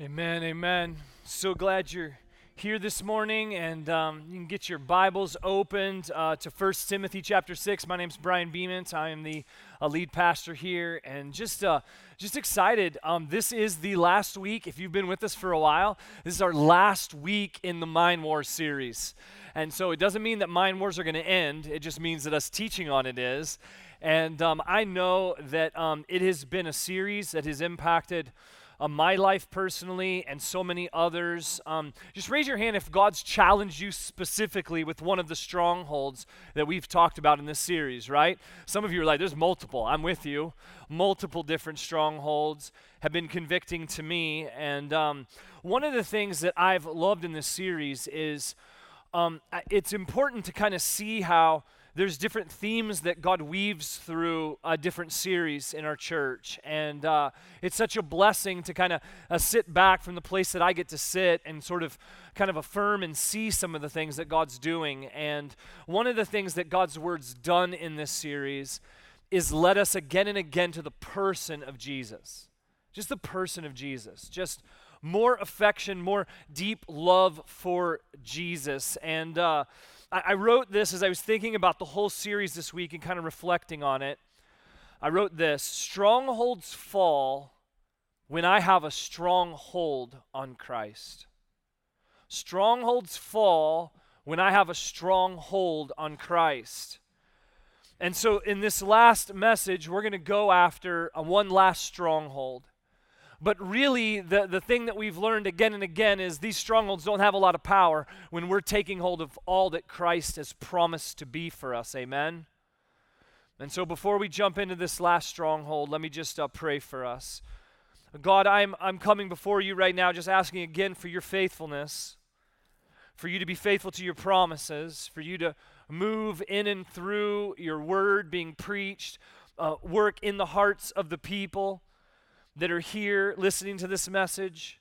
Amen, amen. So glad you're here this morning, and um, you can get your Bibles opened uh, to 1 Timothy chapter 6. My name's Brian Beement. I am the uh, lead pastor here, and just, uh, just excited. Um, this is the last week, if you've been with us for a while, this is our last week in the Mind Wars series. And so it doesn't mean that Mind Wars are going to end, it just means that us teaching on it is. And um, I know that um, it has been a series that has impacted uh, my life personally and so many others. Um, just raise your hand if God's challenged you specifically with one of the strongholds that we've talked about in this series, right? Some of you are like, there's multiple. I'm with you. Multiple different strongholds have been convicting to me. And um, one of the things that I've loved in this series is um, it's important to kind of see how there's different themes that God weaves through a different series in our church. And uh, it's such a blessing to kind of uh, sit back from the place that I get to sit and sort of kind of affirm and see some of the things that God's doing. And one of the things that God's Word's done in this series is led us again and again to the person of Jesus. Just the person of Jesus. Just more affection, more deep love for Jesus. And, uh, I, I wrote this as I was thinking about the whole series this week and kind of reflecting on it. I wrote this Strongholds fall when I have a strong hold on Christ. Strongholds fall when I have a strong hold on Christ. And so, in this last message, we're going to go after a one last stronghold. But really, the, the thing that we've learned again and again is these strongholds don't have a lot of power when we're taking hold of all that Christ has promised to be for us. Amen? And so, before we jump into this last stronghold, let me just uh, pray for us. God, I'm, I'm coming before you right now, just asking again for your faithfulness, for you to be faithful to your promises, for you to move in and through your word being preached, uh, work in the hearts of the people that are here listening to this message.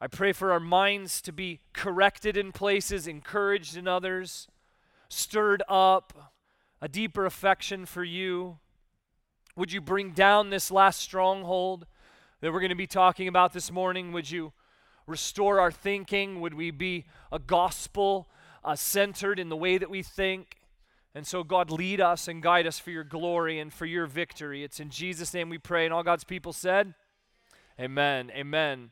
I pray for our minds to be corrected in places, encouraged in others, stirred up, a deeper affection for you. Would you bring down this last stronghold that we're going to be talking about this morning? Would you restore our thinking? Would we be a gospel uh, centered in the way that we think? And so, God, lead us and guide us for your glory and for your victory. It's in Jesus' name we pray. And all God's people said, Amen. Amen.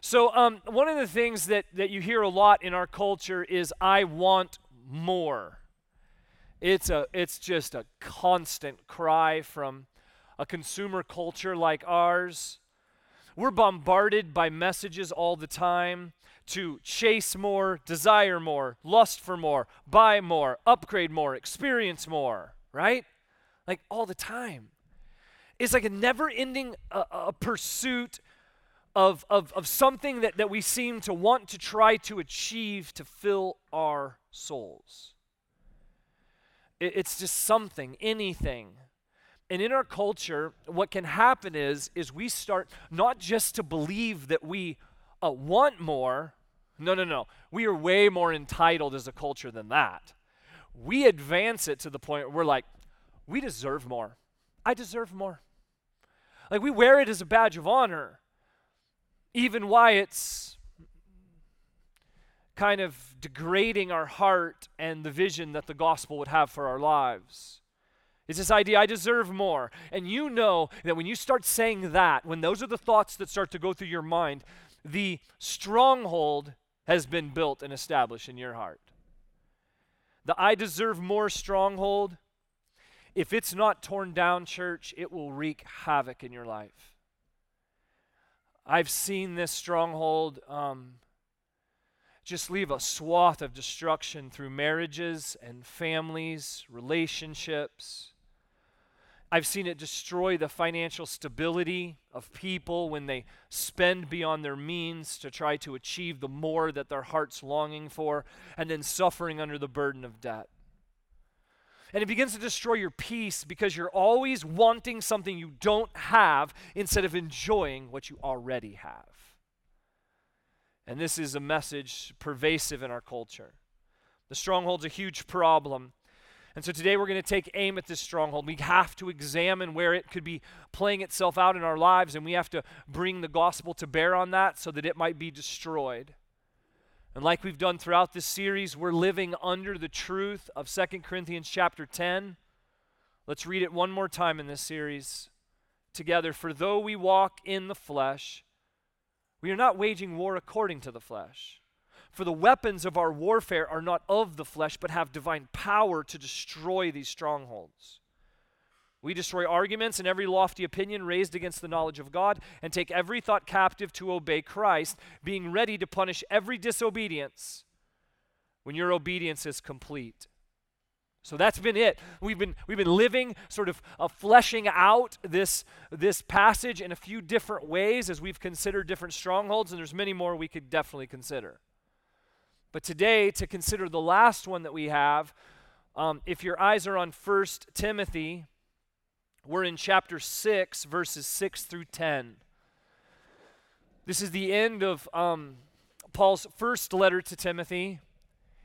So, um, one of the things that, that you hear a lot in our culture is, I want more. It's, a, it's just a constant cry from a consumer culture like ours. We're bombarded by messages all the time to chase more, desire more, lust for more, buy more, upgrade more, experience more, right? Like all the time. It's like a never ending uh, uh, pursuit of, of, of something that, that we seem to want to try to achieve to fill our souls. It, it's just something, anything. And in our culture, what can happen is, is we start not just to believe that we uh, want more, no, no, no. We are way more entitled as a culture than that. We advance it to the point where we're like, we deserve more. I deserve more. Like we wear it as a badge of honor, even why it's kind of degrading our heart and the vision that the gospel would have for our lives. It's this idea, I deserve more. And you know that when you start saying that, when those are the thoughts that start to go through your mind, the stronghold has been built and established in your heart. The I deserve more stronghold, if it's not torn down, church, it will wreak havoc in your life. I've seen this stronghold um, just leave a swath of destruction through marriages and families, relationships. I've seen it destroy the financial stability of people when they spend beyond their means to try to achieve the more that their heart's longing for, and then suffering under the burden of debt. And it begins to destroy your peace because you're always wanting something you don't have instead of enjoying what you already have. And this is a message pervasive in our culture. The stronghold's a huge problem And so today we're going to take aim at this stronghold. We have to examine where it could be playing itself out in our lives, and we have to bring the gospel to bear on that so that it might be destroyed. And like we've done throughout this series, we're living under the truth of 2 Corinthians chapter 10. Let's read it one more time in this series together. For though we walk in the flesh, we are not waging war according to the flesh. For the weapons of our warfare are not of the flesh, but have divine power to destroy these strongholds. We destroy arguments and every lofty opinion raised against the knowledge of God, and take every thought captive to obey Christ, being ready to punish every disobedience when your obedience is complete. So that's been it. We've been, we've been living, sort of uh, fleshing out this, this passage in a few different ways as we've considered different strongholds, and there's many more we could definitely consider. But today, to consider the last one that we have, um, if your eyes are on First Timothy, we're in chapter 6, verses 6 through 10. This is the end of um, Paul's first letter to Timothy,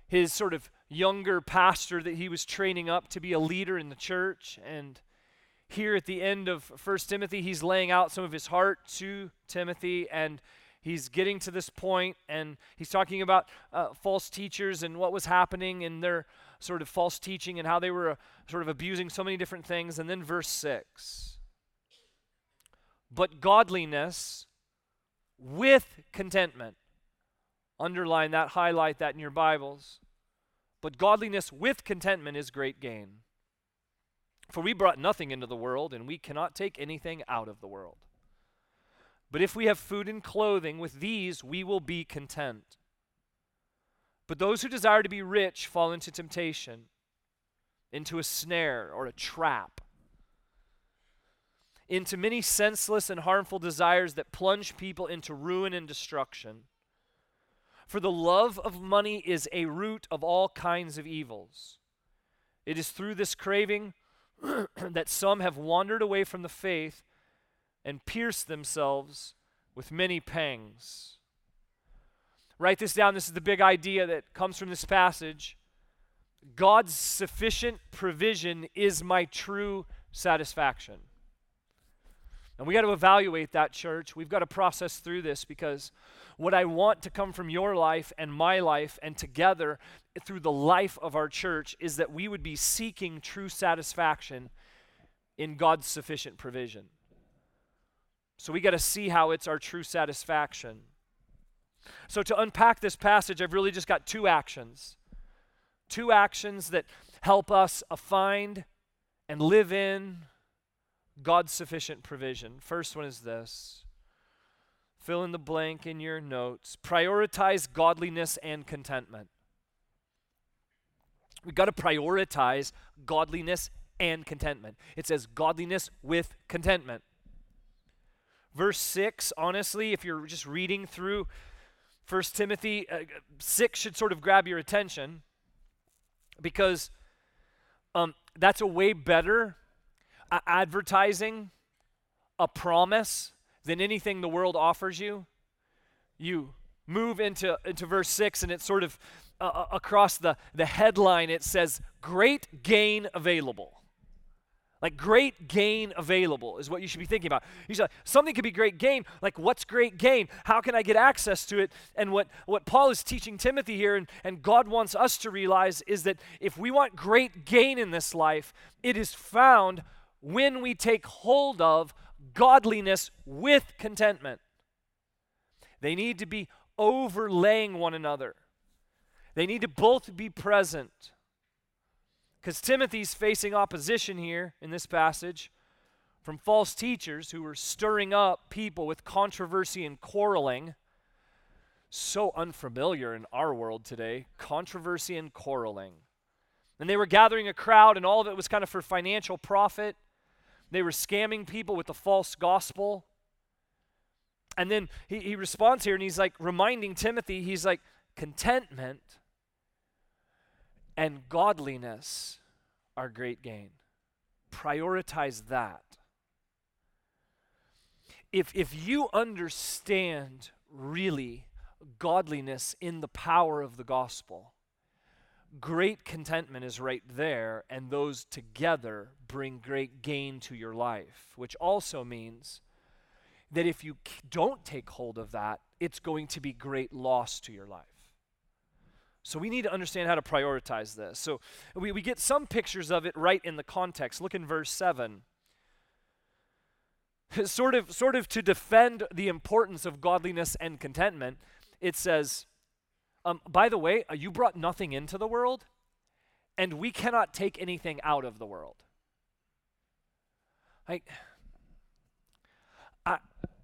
his sort of younger pastor that he was training up to be a leader in the church. And here at the end of First Timothy, he's laying out some of his heart to Timothy and he's getting to this point and he's talking about uh, false teachers and what was happening in their sort of false teaching and how they were uh, sort of abusing so many different things. And then verse 6 But godliness with contentment. Underline that, highlight that in your Bibles. But godliness with contentment is great gain. For we brought nothing into the world, and we cannot take anything out of the world. But if we have food and clothing, with these we will be content. But those who desire to be rich fall into temptation, into a snare or a trap, into many senseless and harmful desires that plunge people into ruin and destruction. For the love of money is a root of all kinds of evils. It is through this craving that some have wandered away from the faith and pierced themselves with many pangs. Write this down. This is the big idea that comes from this passage. God's sufficient provision is my true satisfaction. And we got to evaluate that, church. We've got to process through this because what I want to come from your life and my life and together through the life of our church is that we would be seeking true satisfaction in God's sufficient provision. So we got to see how it's our true satisfaction. So to unpack this passage, I've really just got two actions. Two actions that help us find and live in God's sufficient provision. First one is this Fill in the blank in your notes. Prioritize godliness and contentment. We've got to prioritize godliness and contentment. It says godliness with contentment. Verse 6, honestly, if you're just reading through 1 Timothy, uh, 6 should sort of grab your attention because um, that's a way better uh, advertising a promise than anything the world offers you. You move into, into verse 6, and it's sort of uh, uh, across the, the headline, it says, Great gain available. Like great gain available is what you should be thinking about. You say something could be great gain. Like what's great gain? How can I get access to it? And what, what Paul is teaching Timothy here and, and God wants us to realize is that if we want great gain in this life, it is found when we take hold of godliness with contentment. They need to be overlaying one another. They need to both be present. Because Timothy's facing opposition here in this passage from false teachers who were stirring up people with controversy and quarreling. So unfamiliar in our world today controversy and quarreling. And they were gathering a crowd, and all of it was kind of for financial profit. They were scamming people with the false gospel. And then he, he responds here and he's like reminding Timothy, he's like, contentment and godliness are great gain. Prioritize that. If, if you understand really godliness in the power of the gospel, great contentment is right there, and those together bring great gain to your life, which also means that if you don't take hold of that, it's going to be great loss to your life. So we need to understand how to prioritize this. So we, we get some pictures of it right in the context. Look in verse 7. sort of sort of to defend the importance of godliness and contentment, it says, um, by the way, uh, you brought nothing into the world, and we cannot take anything out of the world. Like, I,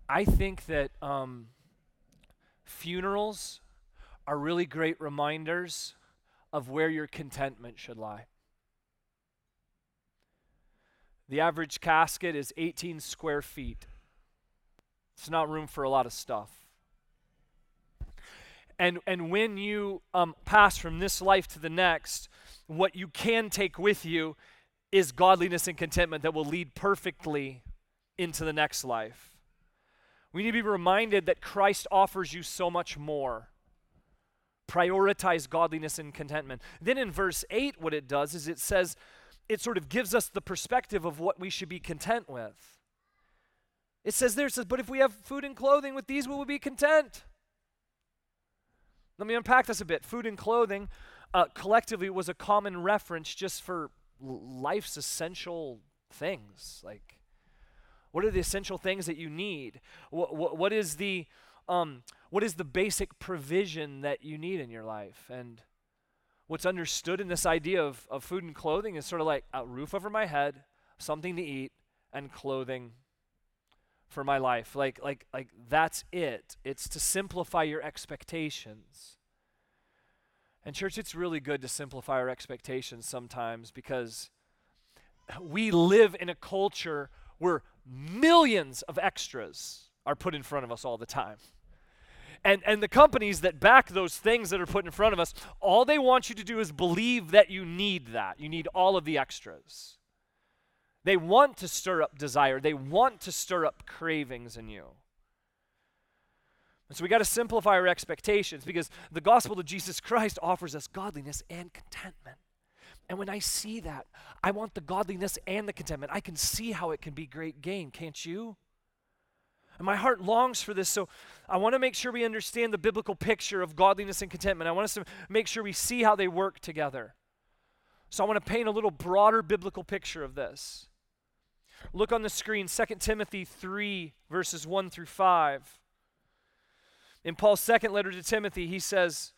I think that um, funerals are really great reminders of where your contentment should lie. The average casket is 18 square feet. It's not room for a lot of stuff. And, and when you um, pass from this life to the next, what you can take with you is godliness and contentment that will lead perfectly into the next life. We need to be reminded that Christ offers you so much more. Prioritize godliness and contentment. Then in verse 8, what it does is it says, it sort of gives us the perspective of what we should be content with. It says there, it says, but if we have food and clothing, with these we will be content. Let me unpack this a bit. Food and clothing uh, collectively was a common reference just for life's essential things. Like, what are the essential things that you need? What, what, what is the um, what is the basic provision that you need in your life? And what's understood in this idea of, of food and clothing is sort of like a roof over my head, something to eat, and clothing for my life. Like, like, like that's it. It's to simplify your expectations. And, church, it's really good to simplify our expectations sometimes because we live in a culture where millions of extras are put in front of us all the time. And, and the companies that back those things that are put in front of us, all they want you to do is believe that you need that. You need all of the extras. They want to stir up desire, they want to stir up cravings in you. And so we got to simplify our expectations because the gospel of Jesus Christ offers us godliness and contentment. And when I see that, I want the godliness and the contentment. I can see how it can be great gain, can't you? And my heart longs for this. So I want to make sure we understand the biblical picture of godliness and contentment. I want us to make sure we see how they work together. So I want to paint a little broader biblical picture of this. Look on the screen, 2 Timothy 3, verses 1 through 5. In Paul's second letter to Timothy, he says,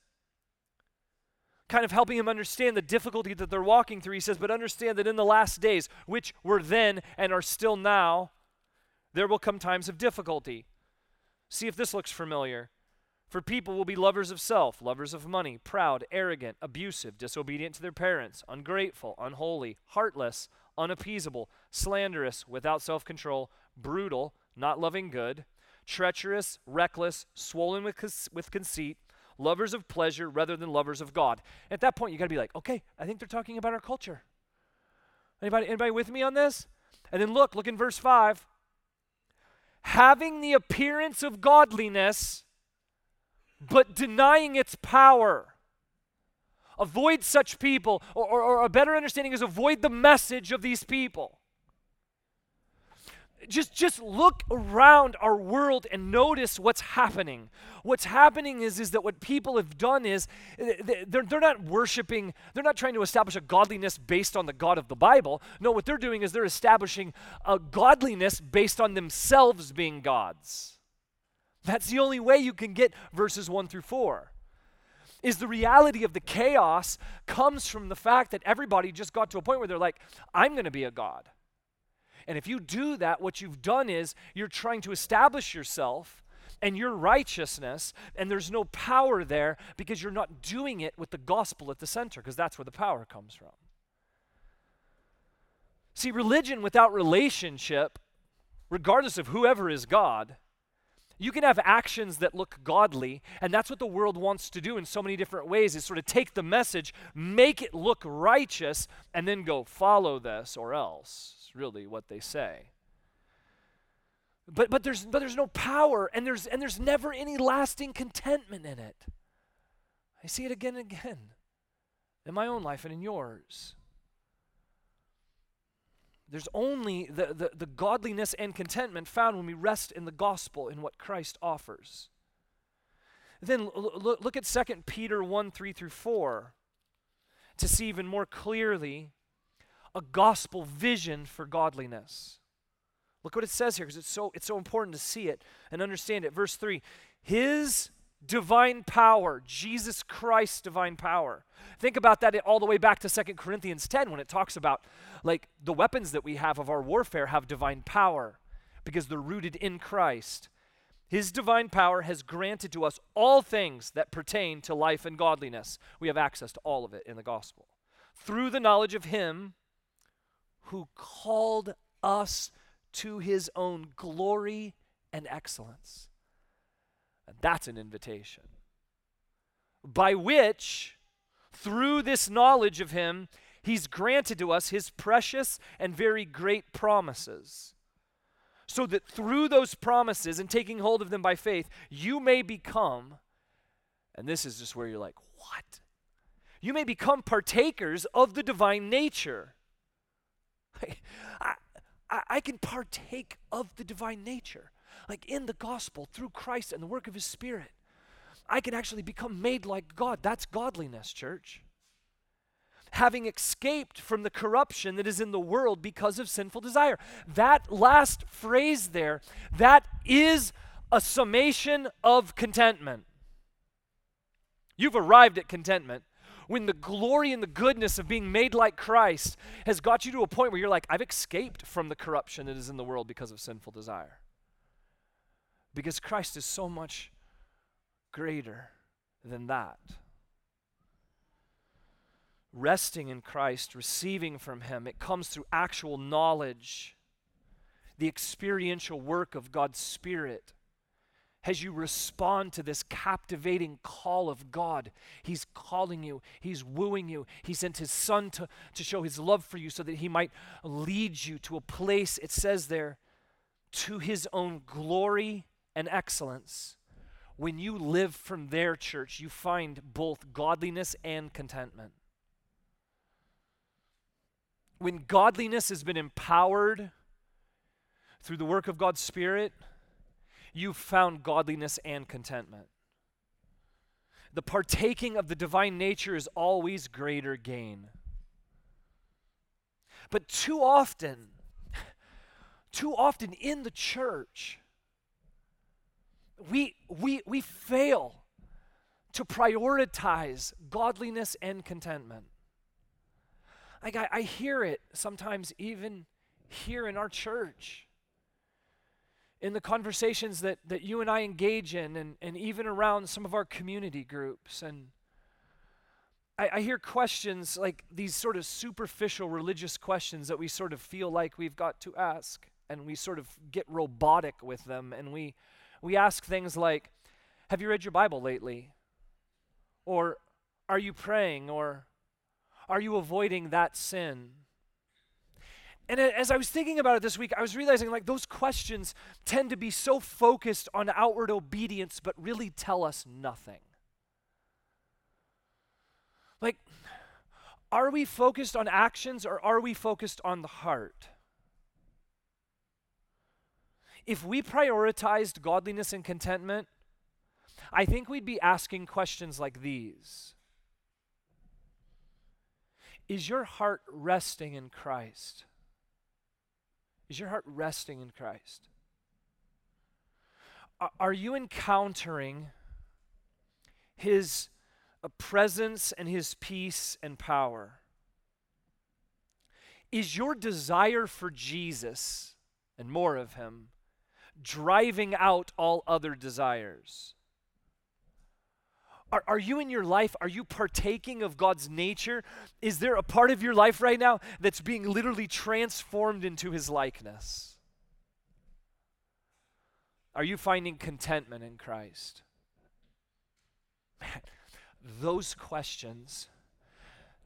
kind of helping him understand the difficulty that they're walking through, he says, But understand that in the last days, which were then and are still now, there will come times of difficulty. See if this looks familiar. For people will be lovers of self, lovers of money, proud, arrogant, abusive, disobedient to their parents, ungrateful, unholy, heartless, unappeasable, slanderous, without self control, brutal, not loving good, treacherous, reckless, swollen with, with conceit, lovers of pleasure rather than lovers of God. At that point, you got to be like, okay, I think they're talking about our culture. Anybody, anybody with me on this? And then look, look in verse 5 having the appearance of godliness, but denying its power. Avoid such people, or, or, or, a better understanding is avoid the message of these people just just look around our world and notice what's happening. What's happening is is that what people have done is eh, they're, they're not worshiping they're not trying to establish a godliness based on the god of the bible. No what they're doing is they're establishing a godliness based on themselves being gods. That's the only way you can get verses 1 through 4 is the reality of the chaos comes from the fact that everybody just got to a point where they're like i'm going to be a god and if you do that, what you've done is you're trying to establish yourself and your righteousness, and there's no power there because you're not doing it with the gospel at the center, because that's where the power comes from. See, religion without relationship, regardless of whoever is God, you can have actions that look godly, and that's what the world wants to do in so many different ways is sort of take the message, make it look righteous, and then go follow this or else It's really what they say. But, but, there's, but there's no power, and there's, and there's never any lasting contentment in it. I see it again and again. in my own life and in yours. There's only the, the, the, godliness and contentment found when we rest in the gospel, in what Christ offers. Then l- look at 2 Peter 1 3 through 4 to see even more clearly a gospel vision for godliness. Look what it says here because it's so, it's so important to see it and understand it. Verse 3 His divine power, Jesus Christ's divine power. Think about that all the way back to Second Corinthians 10 when it talks about like the weapons that we have of our warfare have divine power because they're rooted in Christ. His divine power has granted to us all things that pertain to life and godliness. We have access to all of it in the gospel. Through the knowledge of Him who called us to His own glory and excellence. That's an invitation. By which, through this knowledge of Him, He's granted to us His precious and very great promises. So that through those promises and taking hold of them by faith, you may become, and this is just where you're like, what? You may become partakers of the divine nature. I, I, I can partake of the divine nature like in the gospel through Christ and the work of his spirit. I can actually become made like God. That's godliness, church. Having escaped from the corruption that is in the world because of sinful desire. That last phrase there, that is a summation of contentment. You've arrived at contentment when the glory and the goodness of being made like Christ has got you to a point where you're like, I've escaped from the corruption that is in the world because of sinful desire. Because Christ is so much greater than that. Resting in Christ, receiving from Him, it comes through actual knowledge, the experiential work of God's Spirit. As you respond to this captivating call of God, He's calling you, He's wooing you. He sent His Son to, to show His love for you so that He might lead you to a place, it says there, to His own glory and excellence, when you live from there, church, you find both godliness and contentment. When godliness has been empowered through the work of God's Spirit, you've found godliness and contentment. The partaking of the divine nature is always greater gain. But too often, too often in the church, we, we, we fail to prioritize godliness and contentment. Like I, I hear it sometimes even here in our church. In the conversations that, that you and I engage in, and, and even around some of our community groups. And I, I hear questions like these sort of superficial religious questions that we sort of feel like we've got to ask, and we sort of get robotic with them, and we we ask things like, Have you read your Bible lately? Or are you praying? Or are you avoiding that sin? And as I was thinking about it this week, I was realizing like those questions tend to be so focused on outward obedience, but really tell us nothing. Like, are we focused on actions or are we focused on the heart? If we prioritized godliness and contentment, I think we'd be asking questions like these Is your heart resting in Christ? Is your heart resting in Christ? Are you encountering His uh, presence and His peace and power? Is your desire for Jesus and more of Him driving out all other desires? Are, are you in your life, are you partaking of God's nature? Is there a part of your life right now that's being literally transformed into His likeness? Are you finding contentment in Christ? Man, those questions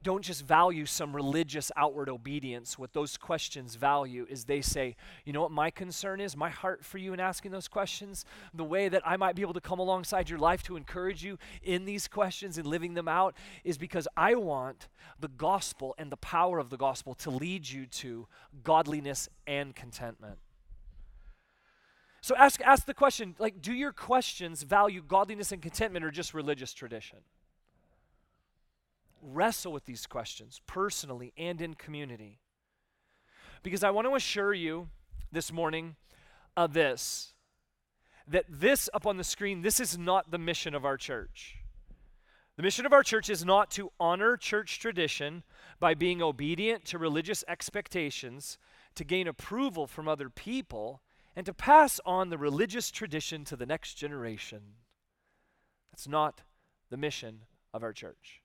don't just value some religious outward obedience. What those questions value is they say, you know what my concern is? My heart for you in asking those questions, the way that I might be able to come alongside your life to encourage you in these questions and living them out is because I want the gospel and the power of the gospel to lead you to godliness and contentment. So ask, ask the question like, do your questions value godliness and contentment or just religious tradition? Wrestle with these questions personally and in community. Because I want to assure you this morning of this that this up on the screen, this is not the mission of our church. The mission of our church is not to honor church tradition by being obedient to religious expectations, to gain approval from other people, and to pass on the religious tradition to the next generation. That's not the mission of our church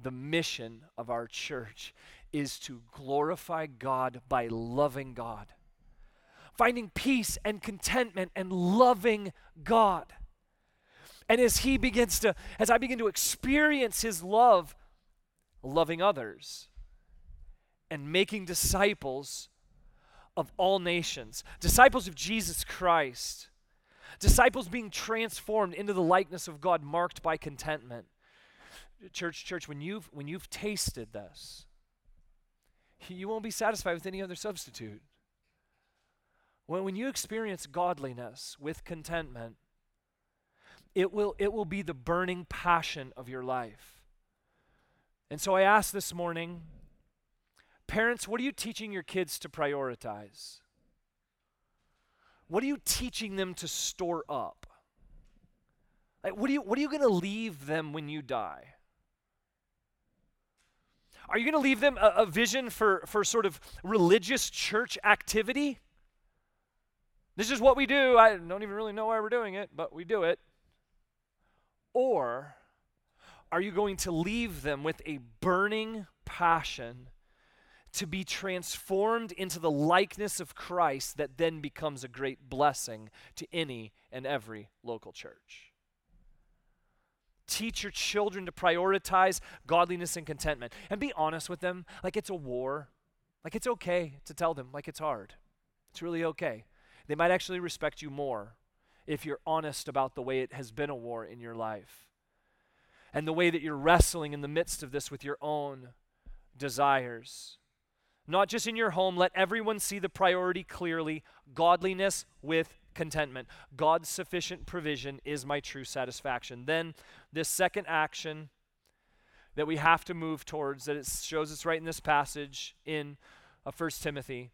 the mission of our church is to glorify God by loving God, finding peace and contentment and loving God. And as He begins to, as I begin to experience His love, loving others and making disciples of all nations, disciples of Jesus Christ, disciples being transformed into the likeness of God marked by contentment church, church, when you've when you've tasted this, you won't be satisfied with any other substitute. When, when you experience godliness with contentment, it will, it will be the burning passion of your life. And so I ask this morning, parents, what are you teaching your kids to prioritize? What are you teaching them to store up? Like, what are you, what are you going to leave them when you die? Are you going to leave them a, a, vision for, for sort of religious church activity? This is what we do. I don't even really know why we're doing it, but we do it. Or are you going to leave them with a burning passion to be transformed into the likeness of Christ that then becomes a great blessing to any and every local church? Teach your children to prioritize godliness and contentment. And be honest with them, like it's a war. Like it's okay to tell them, like it's hard. It's really okay. They might actually respect you more if you're honest about the way it has been a war in your life and the way that you're wrestling in the midst of this with your own desires. Not just in your home, let everyone see the priority clearly godliness with contentment. God's sufficient provision is my true satisfaction. Then, this second action that we have to move towards, that it shows us right in this passage in uh, 1 Timothy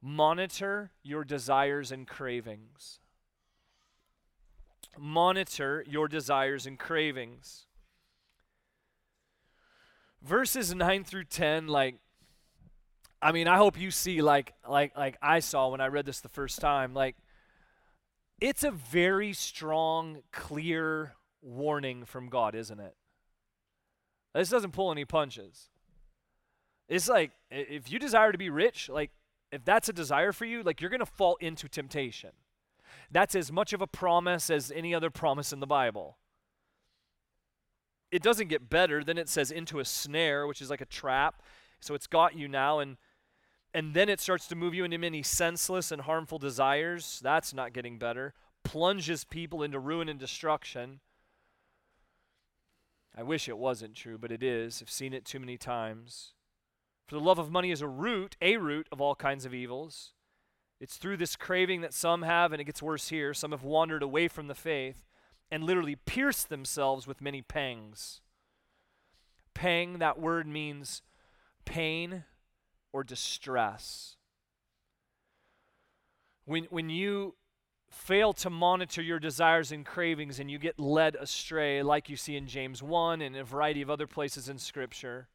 monitor your desires and cravings. Monitor your desires and cravings. Verses 9 through 10, like, I mean, I hope you see like like like I saw when I read this the first time, like it's a very strong, clear warning from God, isn't it? This doesn't pull any punches. It's like if you desire to be rich, like if that's a desire for you, like you're going to fall into temptation. That's as much of a promise as any other promise in the Bible. It doesn't get better. Then it says into a snare, which is like a trap. So it's got you now and and then it starts to move you into many senseless and harmful desires. That's not getting better. Plunges people into ruin and destruction. I wish it wasn't true, but it is. I've seen it too many times. For the love of money is a root, a root of all kinds of evils. It's through this craving that some have, and it gets worse here. Some have wandered away from the faith and literally pierced themselves with many pangs. Pang, that word means pain or distress. When, when you fail to monitor your desires and cravings and you get led astray, like you see in James 1 and a variety of other places in Scripture,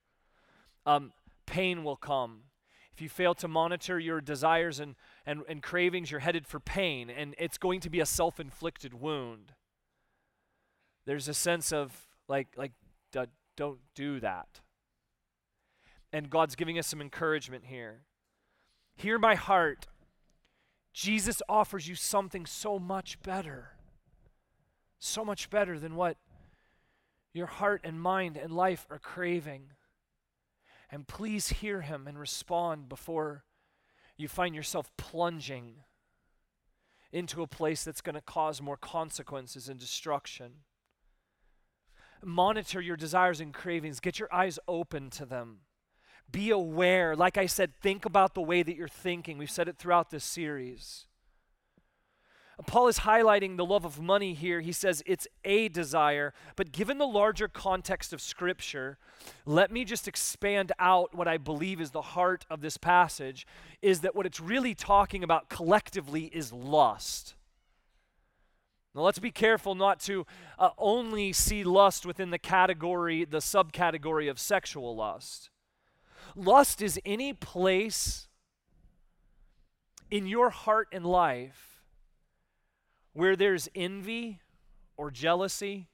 um, pain will come. If you fail to monitor your desires and, and, and cravings, you're headed for pain, and it's going to be a self inflicted wound. There's a sense of, like, like don't do that. And God's giving us some encouragement here. Hear my heart. Jesus offers you something so much better. So much better than what your heart and mind and life are craving. And please hear him and respond before you find yourself plunging into a place that's going to cause more consequences and destruction. Monitor your desires and cravings, get your eyes open to them. Be aware. Like I said, think about the way that you're thinking. We've said it throughout this series. Paul is highlighting the love of money here. He says it's a desire, but given the larger context of Scripture, let me just expand out what I believe is the heart of this passage is that what it's really talking about collectively is lust. Now, let's be careful not to uh, only see lust within the category, the subcategory of sexual lust. Lust is any place in your heart and life where there's envy or jealousy,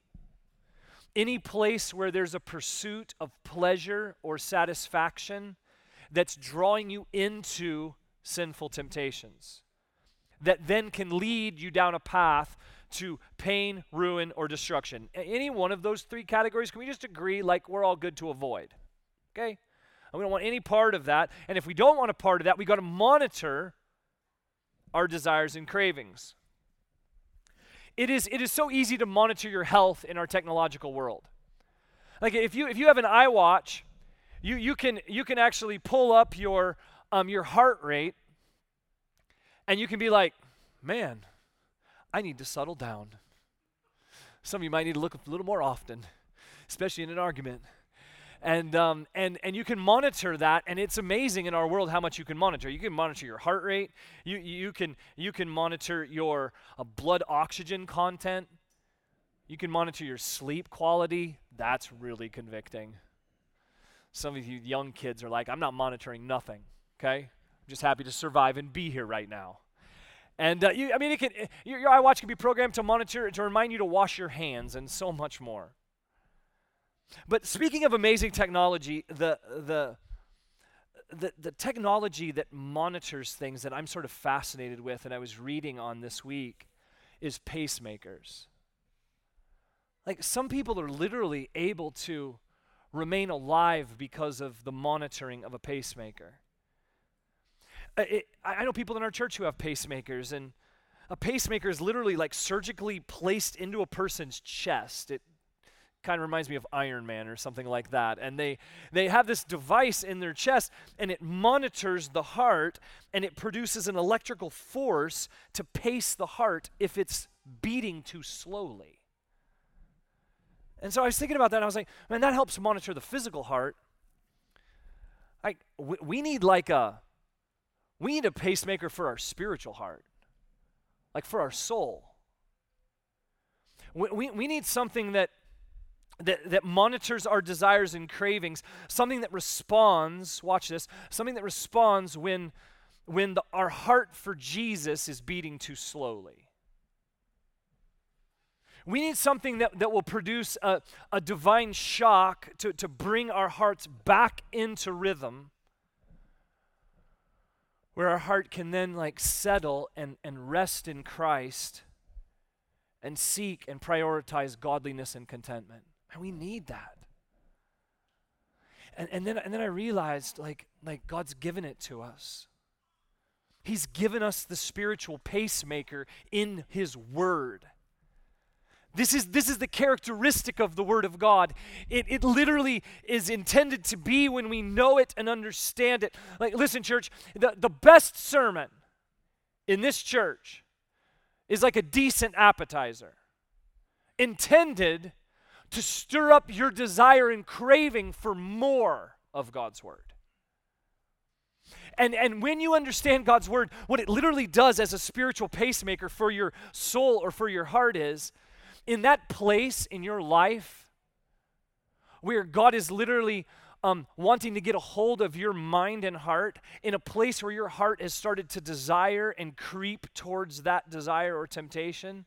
any place where there's a pursuit of pleasure or satisfaction that's drawing you into sinful temptations, that then can lead you down a path to pain, ruin, or destruction. Any one of those three categories, can we just agree like we're all good to avoid? Okay? And we don't want any part of that. And if we don't want a part of that, we got to monitor our desires and cravings. It is, it is so easy to monitor your health in our technological world. Like if you if you have an iWatch, you you can you can actually pull up your um your heart rate and you can be like, "Man, I need to settle down." Some of you might need to look a little more often, especially in an argument and um, and and you can monitor that and it's amazing in our world how much you can monitor. You can monitor your heart rate. You you can you can monitor your uh, blood oxygen content. You can monitor your sleep quality. That's really convicting. Some of you young kids are like i'm not monitoring nothing okay? I'm just happy to survive and be here right now. And uh, you, I mean, it can, your, your iWatch can be programmed to monitor, to remind you to wash your hands, and so much more. But speaking of amazing technology, the, the, the, the technology that monitors things that I'm sort of fascinated with and I was reading on this week is pacemakers. Like some people are literally able to remain alive because of the monitoring of a pacemaker. It, I know people in our church who have pacemakers, and a pacemaker is literally like surgically placed into a person's chest. It kind of reminds me of Iron Man or something like that. And they they have this device in their chest and it monitors the heart and it produces an electrical force to pace the heart if it's beating too slowly. And so I was thinking about that and I was like, man, that helps monitor the physical heart. Like we, we need like a we need a pacemaker for our spiritual heart. Like for our soul. We, we, we need something that that, that monitors our desires and cravings, something that responds, watch this, something that responds when, when the, our heart for Jesus is beating too slowly. We need something that, that will produce a, a divine shock to, to bring our hearts back into rhythm, where our heart can then like settle and, and rest in Christ and seek and prioritize godliness and contentment. And we need that. And, and, then, and then I realized like, like God's given it to us. He's given us the spiritual pacemaker in His Word. This is, this is the characteristic of the Word of God. It, it literally is intended to be when we know it and understand it. Like, listen, church, the, the best sermon in this church is like a decent appetizer, intended to stir up your desire and craving for more of God's Word. And, and when you understand God's Word, what it literally does as a spiritual pacemaker for your soul or for your heart is, in that place in your life where God is literally um, wanting to get a hold of your mind and heart, in a place where your heart has started to desire and creep towards that desire or temptation,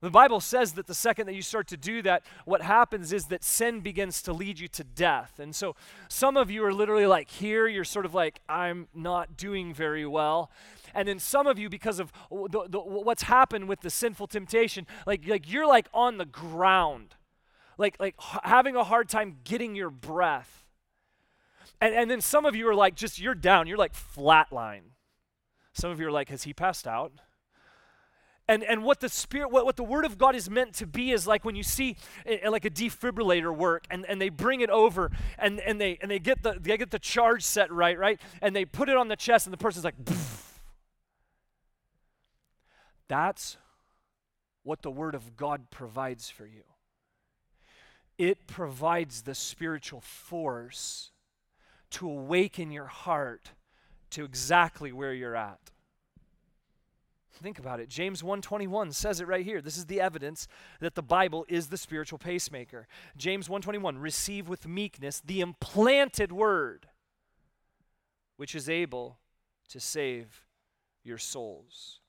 the Bible says that the second that you start to do that, what happens is that sin begins to lead you to death. And so some of you are literally like here, you're sort of like, I'm not doing very well. And then some of you, because of the, the, what's happened with the sinful temptation, like, like you're like on the ground like, like having a hard time getting your breath. And, and then some of you are like, just you're down, you're like flatline. Some of you are like, has he passed out? And, and what the spirit what, what the word of god is meant to be is like when you see a, a- like a defibrillator work and, and they bring it over and, and they and they get the they get the charge set right right? And they put it on the chest and the person's like that's what the word of god provides for you. It provides the spiritual force to awaken your heart to exactly where you're at Think about it. James 1:21 says it right here. This is the evidence that the Bible is the spiritual pacemaker. James 1:21, receive with meekness the implanted word which is able to save your souls.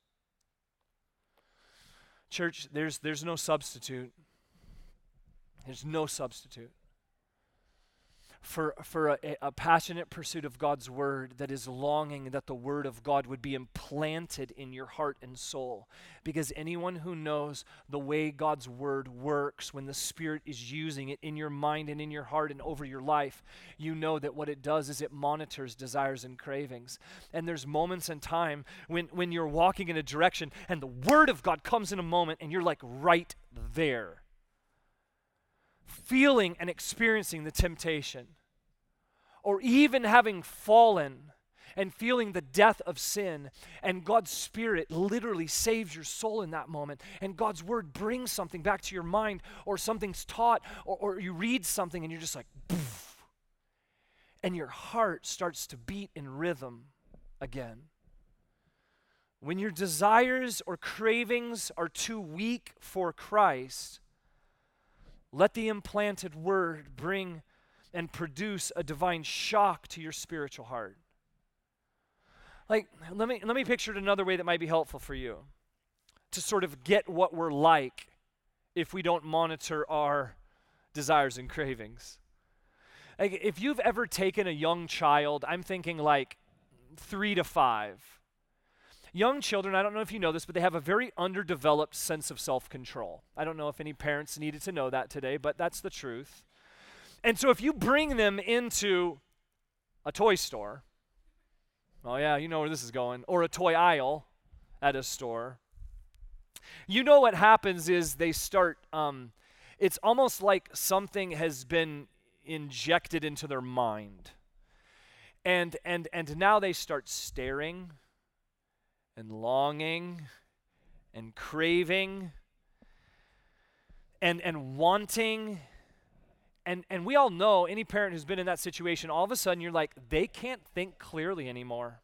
Church, there's there's no substitute. There's no substitute for, for a, a passionate pursuit of God's word that is longing that the word of God would be implanted in your heart and soul. Because anyone who knows the way God's word works when the Spirit is using it in your mind and in your heart and over your life, you know that what it does is it monitors desires and cravings. And there's moments in time when, when you're walking in a direction and the word of God comes in a moment and you're like right there feeling and experiencing the temptation, or even having fallen and feeling the death of sin, and God's Spirit literally saves your soul in that moment, and God's Word brings something back to your mind, or something's taught, or, or you read something and you're just like, Poof, and your heart starts to beat in rhythm again. When your desires or cravings are too weak for Christ, let the implanted word bring and produce a divine shock to your spiritual heart. Like, let me, let me picture it another way that might be helpful for you to sort of get what we're like if we don't monitor our desires and cravings. Like, if you've ever taken a young child, I'm thinking like three to five. Young children, I don't know if you know this, but they have a very underdeveloped sense of self control. I don't know if any parents needed to know that today, but that's the truth. And so if you bring them into a toy store, oh, yeah, you know where this is going, or a toy aisle at a store, you know what happens is they start, um, it's almost like something has been injected into their mind. And, and, and now they start staring and longing and craving and, and wanting. And, and we all know any parent who's been in that situation, all of a sudden you're like, they can't think clearly anymore.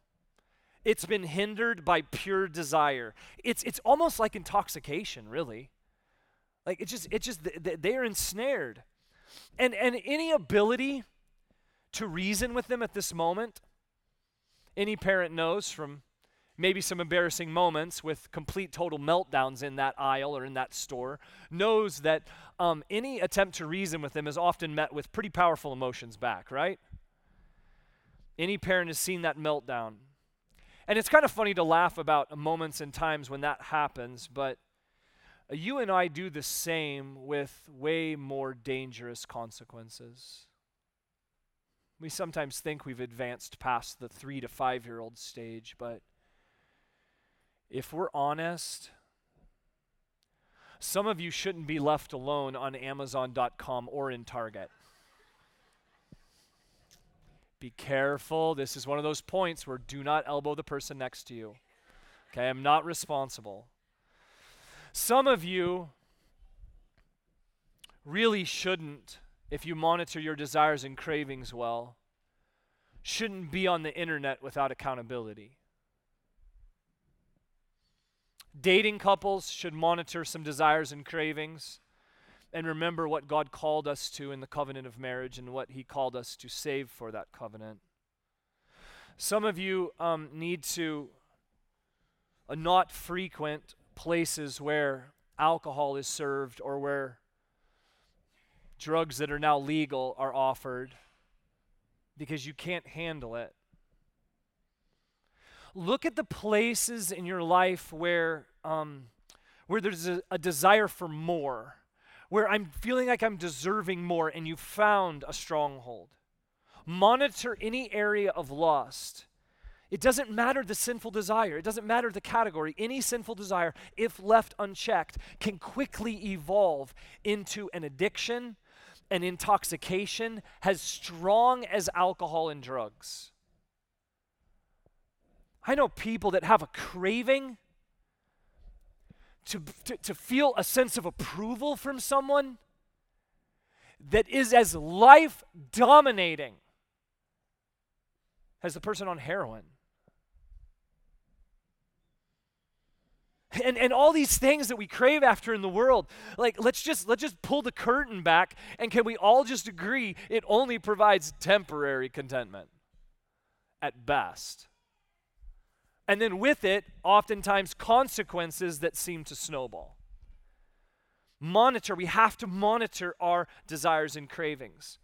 It's been hindered by pure desire. It's, it's almost like intoxication, really. Like it's just, it's just, they are ensnared. And, and any ability to reason with them at this moment, any parent knows from maybe some embarrassing moments with complete total meltdowns in that aisle or in that store, knows that um, any attempt to reason with them is often met with pretty powerful emotions back, right? Any parent has seen that meltdown. And it's kind of funny to laugh about moments and times when that happens, but you and I do the same with way more dangerous consequences. We sometimes think we've advanced past the three to five year old stage, but if we're honest, some of you shouldn't be left alone on Amazon.com or in Target. Be careful. This is one of those points where do not elbow the person next to you. Okay, I'm not responsible. Some of you really shouldn't, if you monitor your desires and cravings well, shouldn't be on the internet without accountability. Dating couples should monitor some desires and cravings and remember what God called us to in the covenant of marriage and what He called us to save for that covenant. Some of you um, need to uh, not frequent places where alcohol is served or where drugs that are now legal are offered because you can't handle it. Look at the places in your life where, um, where there's a, a desire for more, where I'm feeling like I'm deserving more and you've found a stronghold. Monitor any area of lust. It doesn't matter the sinful desire, it doesn't matter the category. Any sinful desire, if left unchecked, can quickly evolve into an addiction, an intoxication, as strong as alcohol and drugs. I know people that have a craving to, to, to feel a sense of approval from someone that is as life dominating as the person on heroin. And, and all these things that we crave after in the world like let's just let's just pull the curtain back and can we all just agree it only provides temporary contentment at best and then with it, oftentimes consequences that seem to snowball. Monitor, we have to monitor our desires and cravings.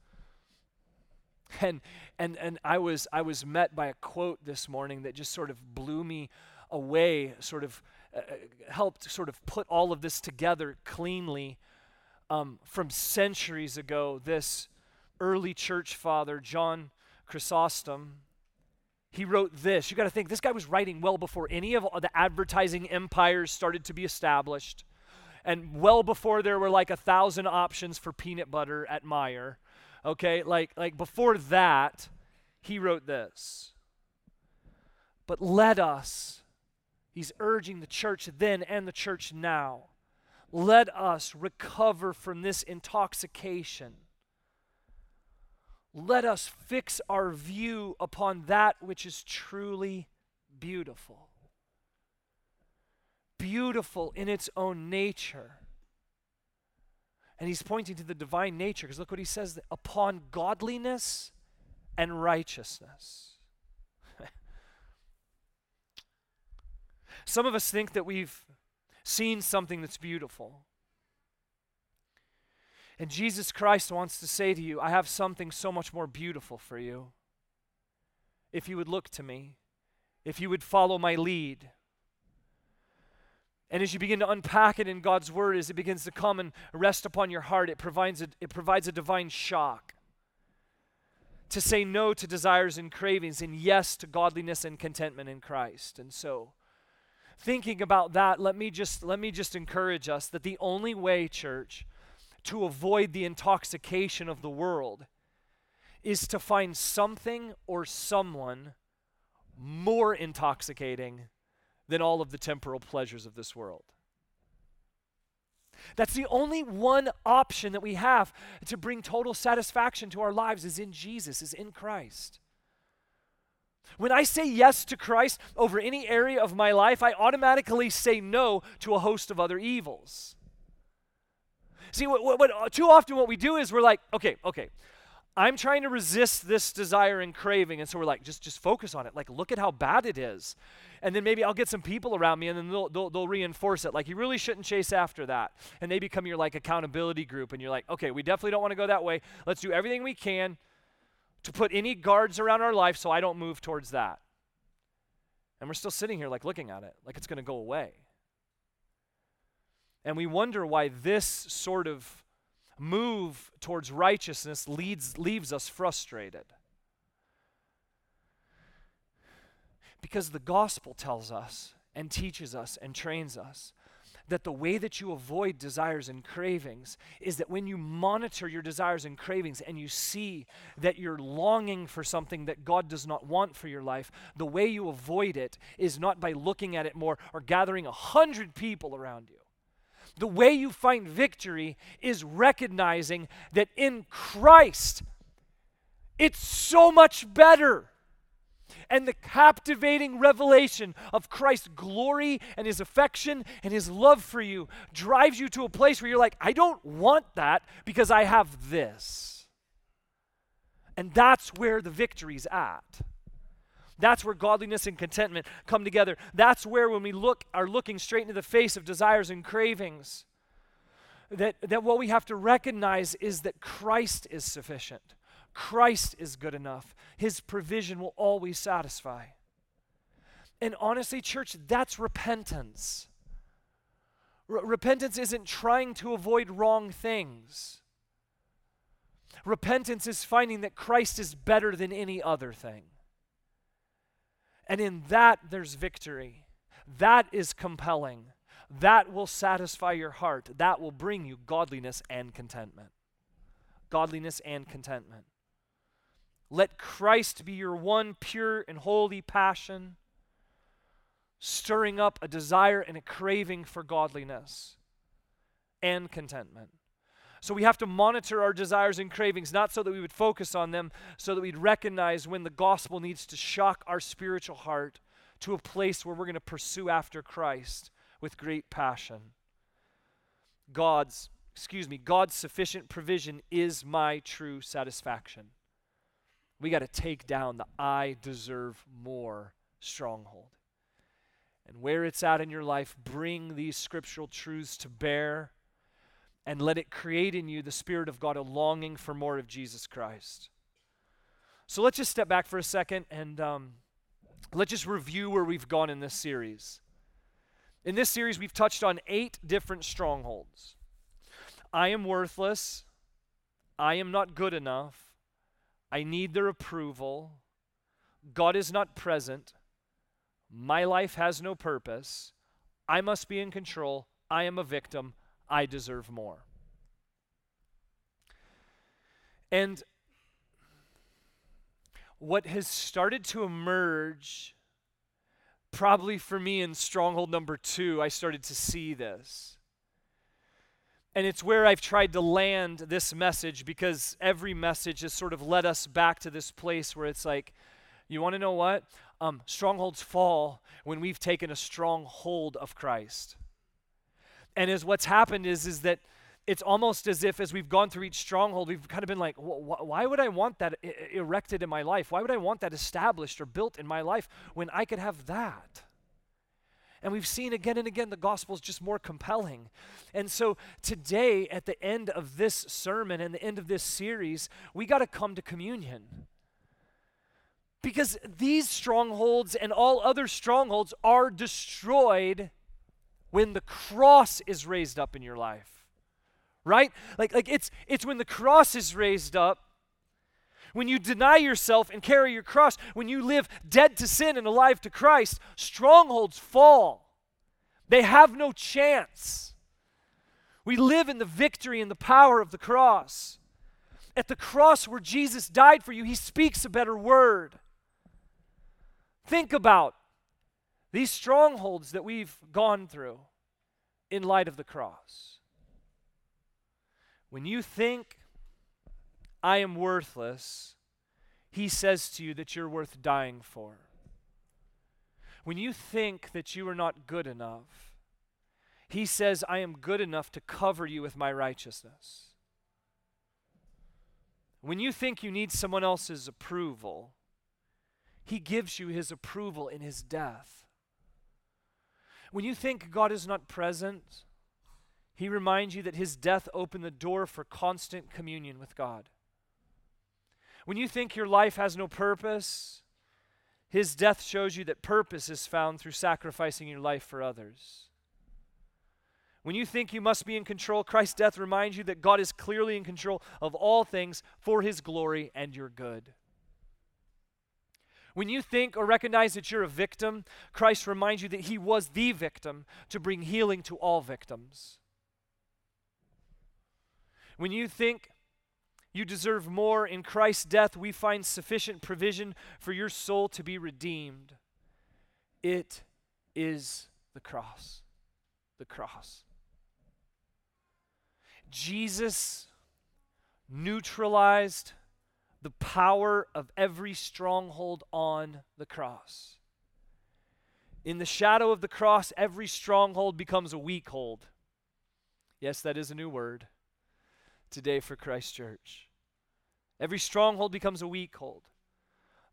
And and and I was I was met by a quote this morning that just sort of blew me away, sort of uh, uh helped sort of put all of this together cleanly um, from centuries ago. This early church father, John Chrysostom, he wrote this. You got to think, this guy was writing well before any of the advertising empires started to be established, and well before there were like a thousand options for peanut butter at Meijer. Okay, like, like before that, he wrote this. But let us, he's urging the church then and the church now, let us recover from this intoxication let us fix our view upon that which is truly beautiful. Beautiful in its own nature. And he's pointing to the divine nature because look what he says upon godliness and righteousness. Some of us think that we've seen something that's beautiful. And Jesus Christ wants to say to you, I have something so much more beautiful for you. If you would look to me, if you would follow my lead. And as you begin to unpack it in God's word, as it begins to come and rest upon your heart, it provides a, it provides a divine shock to say no to desires and cravings and yes to godliness and contentment in Christ. And so, thinking about that, let me just let me just encourage us that the only way, church, to avoid the intoxication of the world is to find something or someone more intoxicating than all of the temporal pleasures of this world. That's the only one option that we have to bring total satisfaction to our lives is in Jesus, is in Christ. When I say yes to Christ over any area of my life, I automatically say no to a host of other evils. See, what, what, what, uh, too often what we do is we're like, okay, okay, I'm trying to resist this desire and craving, and so we're like, just just focus on it. Like, look at how bad it is, and then maybe I'll get some people around me, and then they'll they'll, they'll reinforce it. Like, you really shouldn't chase after that, and they become your like accountability group, and you're like, okay, we definitely don't want to go that way. Let's do everything we can to put any guards around our life so I don't move towards that. And we're still sitting here like looking at it, like it's going to go away. And we wonder why this sort of move towards righteousness leads, leaves us frustrated. Because the gospel tells us and teaches us and trains us that the way that you avoid desires and cravings is that when you monitor your desires and cravings and you see that you're longing for something that God does not want for your life, the way you avoid it is not by looking at it more or gathering a hundred people around you. The way you find victory is recognizing that in Christ, it's so much better. And the captivating revelation of Christ's glory and his affection and his love for you drives you to a place where you're like, I don't want that because I have this. And that's where the victory's at. That's where godliness and contentment come together. That's where when we look are looking straight into the face of desires and cravings that, that what we have to recognize is that Christ is sufficient. Christ is good enough. His provision will always satisfy. And honestly, church, that's repentance. R- repentance isn't trying to avoid wrong things. Repentance is finding that Christ is better than any other thing. And in that, there's victory. That is compelling. That will satisfy your heart. That will bring you godliness and contentment. Godliness and contentment. Let Christ be your one pure and holy passion, stirring up a desire and a craving for godliness and contentment. So we have to monitor our desires and cravings, not so that we would focus on them, so that we'd recognize when the gospel needs to shock our spiritual heart to a place where we're going to pursue after Christ with great passion. God's, excuse me, God's sufficient provision is my true satisfaction. We got to take down the I deserve more stronghold. And where it's at in your life, bring these scriptural truths to bear and let it create in you the Spirit of God, a longing for more of Jesus Christ. So let's just step back for a second and um, let's just review where we've gone in this series. In this series, we've touched on eight different strongholds. I am worthless, I am not good enough, I need their approval, God is not present, my life has no purpose, I must be in control, I am a victim, I deserve more. And what has started to emerge, probably for me in stronghold number two, I started to see this. And it's where I've tried to land this message because every message has sort of led us back to this place where it's like, you want to know what? Um, strongholds fall when we've taken a strong hold of Christ. And as what's happened is, is that it's almost as if as we've gone through each stronghold, we've kind of been like, why would I want that erected in my life? Why would I want that established or built in my life when I could have that? And we've seen again and again the gospel is just more compelling. And so today, at the end of this sermon and the end of this series, we got to come to communion. Because these strongholds and all other strongholds are destroyed when the cross is raised up in your life. Right? Like, like it's, it's when the cross is raised up, when you deny yourself and carry your cross, when you live dead to sin and alive to Christ, strongholds fall. They have no chance. We live in the victory and the power of the cross. At the cross where Jesus died for you, he speaks a better word. Think about these strongholds that we've gone through in light of the cross. When you think, I am worthless, he says to you that you're worth dying for. When you think that you are not good enough, he says, I am good enough to cover you with my righteousness. When you think you need someone else's approval, he gives you his approval in his death. When you think God is not present, he reminds you that his death opened the door for constant communion with God. When you think your life has no purpose, his death shows you that purpose is found through sacrificing your life for others. When you think you must be in control, Christ's death reminds you that God is clearly in control of all things for his glory and your good. When you think or recognize that you're a victim, Christ reminds you that he was the victim to bring healing to all victims. When you think you deserve more in Christ's death, we find sufficient provision for your soul to be redeemed. It is the cross. The cross. Jesus neutralized the power of every stronghold on the cross. In the shadow of the cross, every stronghold becomes a weak hold. Yes, that is a new word today for Christ Church. Every stronghold becomes a weak hold.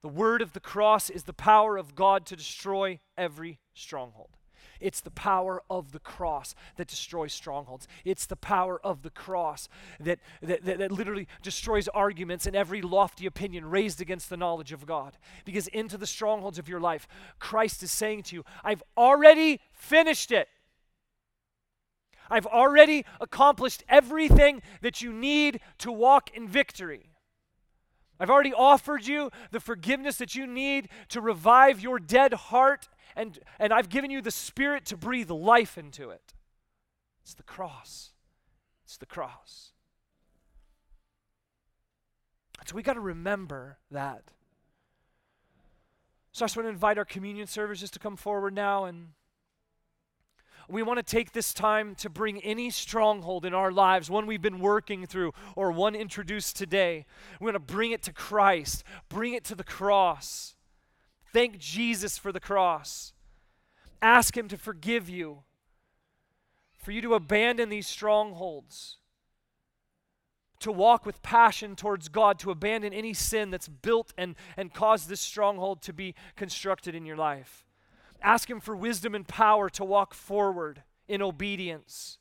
The word of the cross is the power of God to destroy every stronghold. It's the power of the cross that destroys strongholds. It's the power of the cross that, that, that, that, literally destroys arguments and every lofty opinion raised against the knowledge of God. Because into the strongholds of your life, Christ is saying to you, I've already finished it. I've already accomplished everything that you need to walk in victory. I've already offered you the forgiveness that you need to revive your dead heart, and, and I've given you the Spirit to breathe life into it. It's the cross. It's the cross. So we got to remember that. So I just want to invite our communion just to come forward now and we want to take this time to bring any stronghold in our lives, one we've been working through or one introduced today. We want to bring it to Christ, bring it to the cross. Thank Jesus for the cross. Ask Him to forgive you, for you to abandon these strongholds, to walk with passion towards God, to abandon any sin that's built and, and caused this stronghold to be constructed in your life. Ask Him for wisdom and power to walk forward in obedience.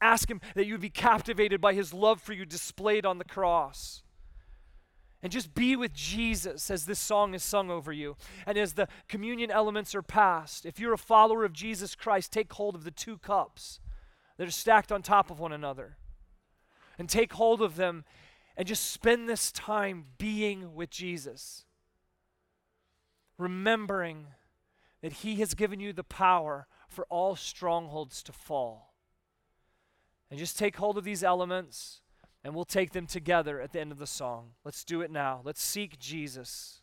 Ask Him that you be captivated by His love for you displayed on the cross. And just be with Jesus as this song is sung over you. And as the communion elements are passed, if you're a follower of Jesus Christ, take hold of the two cups that are stacked on top of one another. And take hold of them and just spend this time being with Jesus. Remembering that He has given you the power for all strongholds to fall. And just take hold of these elements, and we'll take them together at the end of the song. Let's do it now. Let's seek Jesus.